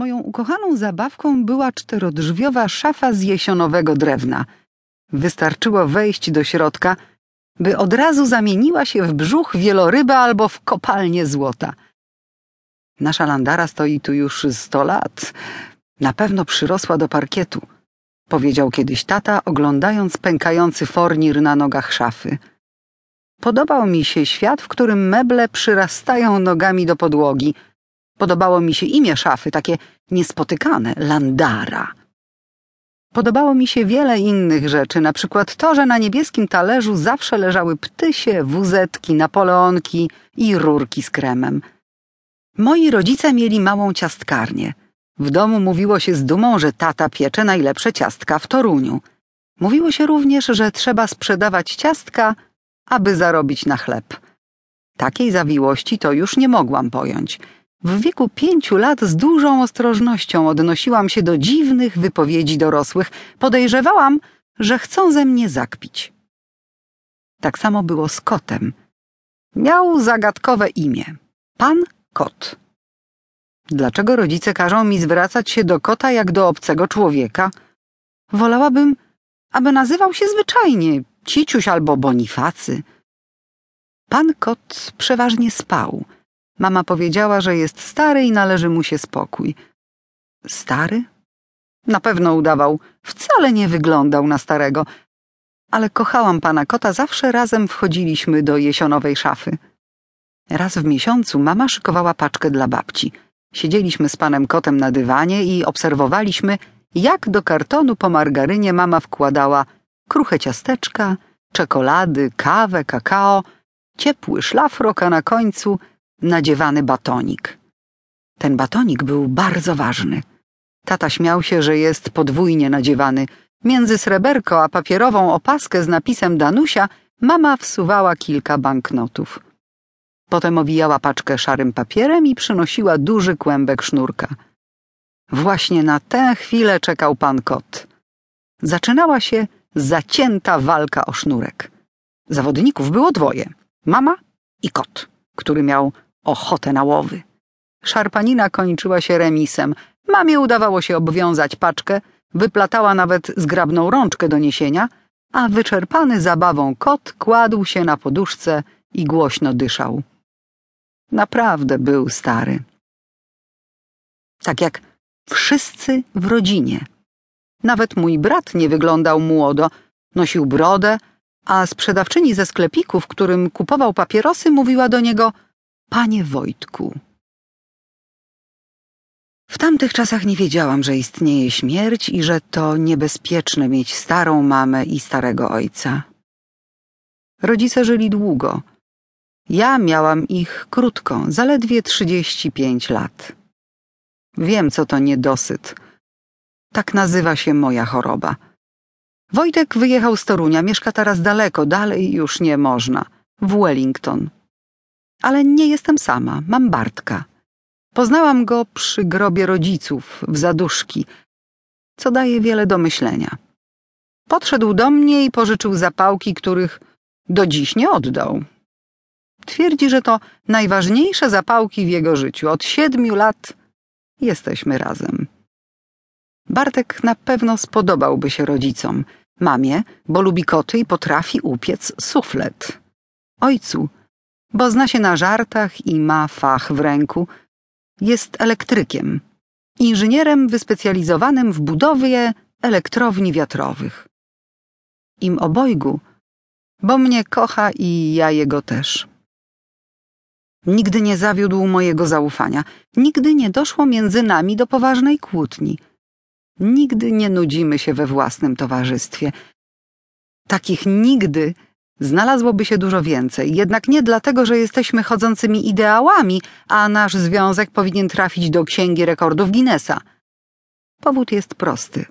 Moją ukochaną zabawką była czterodrzwiowa szafa z jesionowego drewna. Wystarczyło wejść do środka, by od razu zamieniła się w brzuch wieloryba albo w kopalnię złota. Nasza landara stoi tu już sto lat. Na pewno przyrosła do parkietu, powiedział kiedyś tata, oglądając pękający fornir na nogach szafy. Podobał mi się świat, w którym meble przyrastają nogami do podłogi. Podobało mi się imię szafy, takie niespotykane Landara. Podobało mi się wiele innych rzeczy, na przykład to, że na niebieskim talerzu zawsze leżały ptysie, wuzetki, napoleonki i rurki z kremem. Moi rodzice mieli małą ciastkarnię. W domu mówiło się z dumą, że tata piecze najlepsze ciastka w Toruniu. Mówiło się również, że trzeba sprzedawać ciastka, aby zarobić na chleb. Takiej zawiłości to już nie mogłam pojąć. W wieku pięciu lat z dużą ostrożnością odnosiłam się do dziwnych wypowiedzi dorosłych. Podejrzewałam, że chcą ze mnie zakpić. Tak samo było z kotem. Miał zagadkowe imię. Pan Kot. Dlaczego rodzice każą mi zwracać się do kota jak do obcego człowieka? Wolałabym, aby nazywał się zwyczajnie Ciciuś albo Bonifacy. Pan kot przeważnie spał. Mama powiedziała, że jest stary i należy mu się spokój. Stary? Na pewno udawał. Wcale nie wyglądał na starego. Ale kochałam pana kota, zawsze razem wchodziliśmy do jesionowej szafy. Raz w miesiącu mama szykowała paczkę dla babci. Siedzieliśmy z panem kotem na dywanie i obserwowaliśmy, jak do kartonu po margarynie mama wkładała kruche ciasteczka, czekolady, kawę, kakao, ciepły szlafrok, a na końcu nadziewany batonik. Ten batonik był bardzo ważny. Tata śmiał się, że jest podwójnie nadziewany. Między sreberko a papierową opaskę z napisem Danusia mama wsuwała kilka banknotów. Potem owijała paczkę szarym papierem i przynosiła duży kłębek sznurka. Właśnie na tę chwilę czekał pan kot. Zaczynała się zacięta walka o sznurek. Zawodników było dwoje: mama i kot, który miał ochotę na łowy. Szarpanina kończyła się remisem. Mamie udawało się obwiązać paczkę, wyplatała nawet zgrabną rączkę do niesienia, a wyczerpany zabawą kot kładł się na poduszce i głośno dyszał. Naprawdę był stary. Tak jak wszyscy w rodzinie. Nawet mój brat nie wyglądał młodo, nosił brodę, a sprzedawczyni ze sklepiku, w którym kupował papierosy, mówiła do niego Panie Wojtku. W tamtych czasach nie wiedziałam, że istnieje śmierć i że to niebezpieczne mieć starą mamę i starego ojca. Rodzice żyli długo. Ja miałam ich krótko, zaledwie trzydzieści pięć lat. Wiem, co to niedosyt. Tak nazywa się moja choroba. Wojtek wyjechał z Torunia, mieszka teraz daleko, dalej już nie można, w Wellington. Ale nie jestem sama, mam Bartka. Poznałam go przy grobie rodziców, w zaduszki, co daje wiele do myślenia. Podszedł do mnie i pożyczył zapałki, których do dziś nie oddał. Twierdzi, że to najważniejsze zapałki w jego życiu. Od siedmiu lat jesteśmy razem. Bartek na pewno spodobałby się rodzicom. Mamie, bo lubi koty i potrafi upiec suflet. Ojcu, bo zna się na żartach i ma fach w ręku. Jest elektrykiem, inżynierem wyspecjalizowanym w budowie elektrowni wiatrowych. Im obojgu, bo mnie kocha i ja jego też. Nigdy nie zawiódł mojego zaufania, nigdy nie doszło między nami do poważnej kłótni. Nigdy nie nudzimy się we własnym towarzystwie. Takich nigdy znalazłoby się dużo więcej, jednak nie dlatego, że jesteśmy chodzącymi ideałami, a nasz związek powinien trafić do Księgi Rekordów Guinnessa. Powód jest prosty.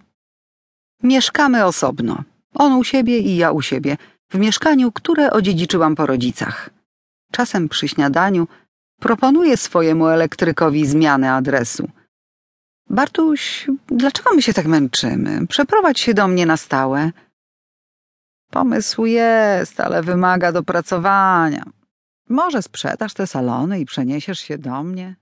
Mieszkamy osobno. On u siebie i ja u siebie, w mieszkaniu, które odziedziczyłam po rodzicach. Czasem przy śniadaniu proponuję swojemu elektrykowi zmianę adresu. Bartuś, dlaczego my się tak męczymy? Przeprowadź się do mnie na stałe. Pomysł jest, ale wymaga dopracowania. Może sprzedasz te salony i przeniesiesz się do mnie?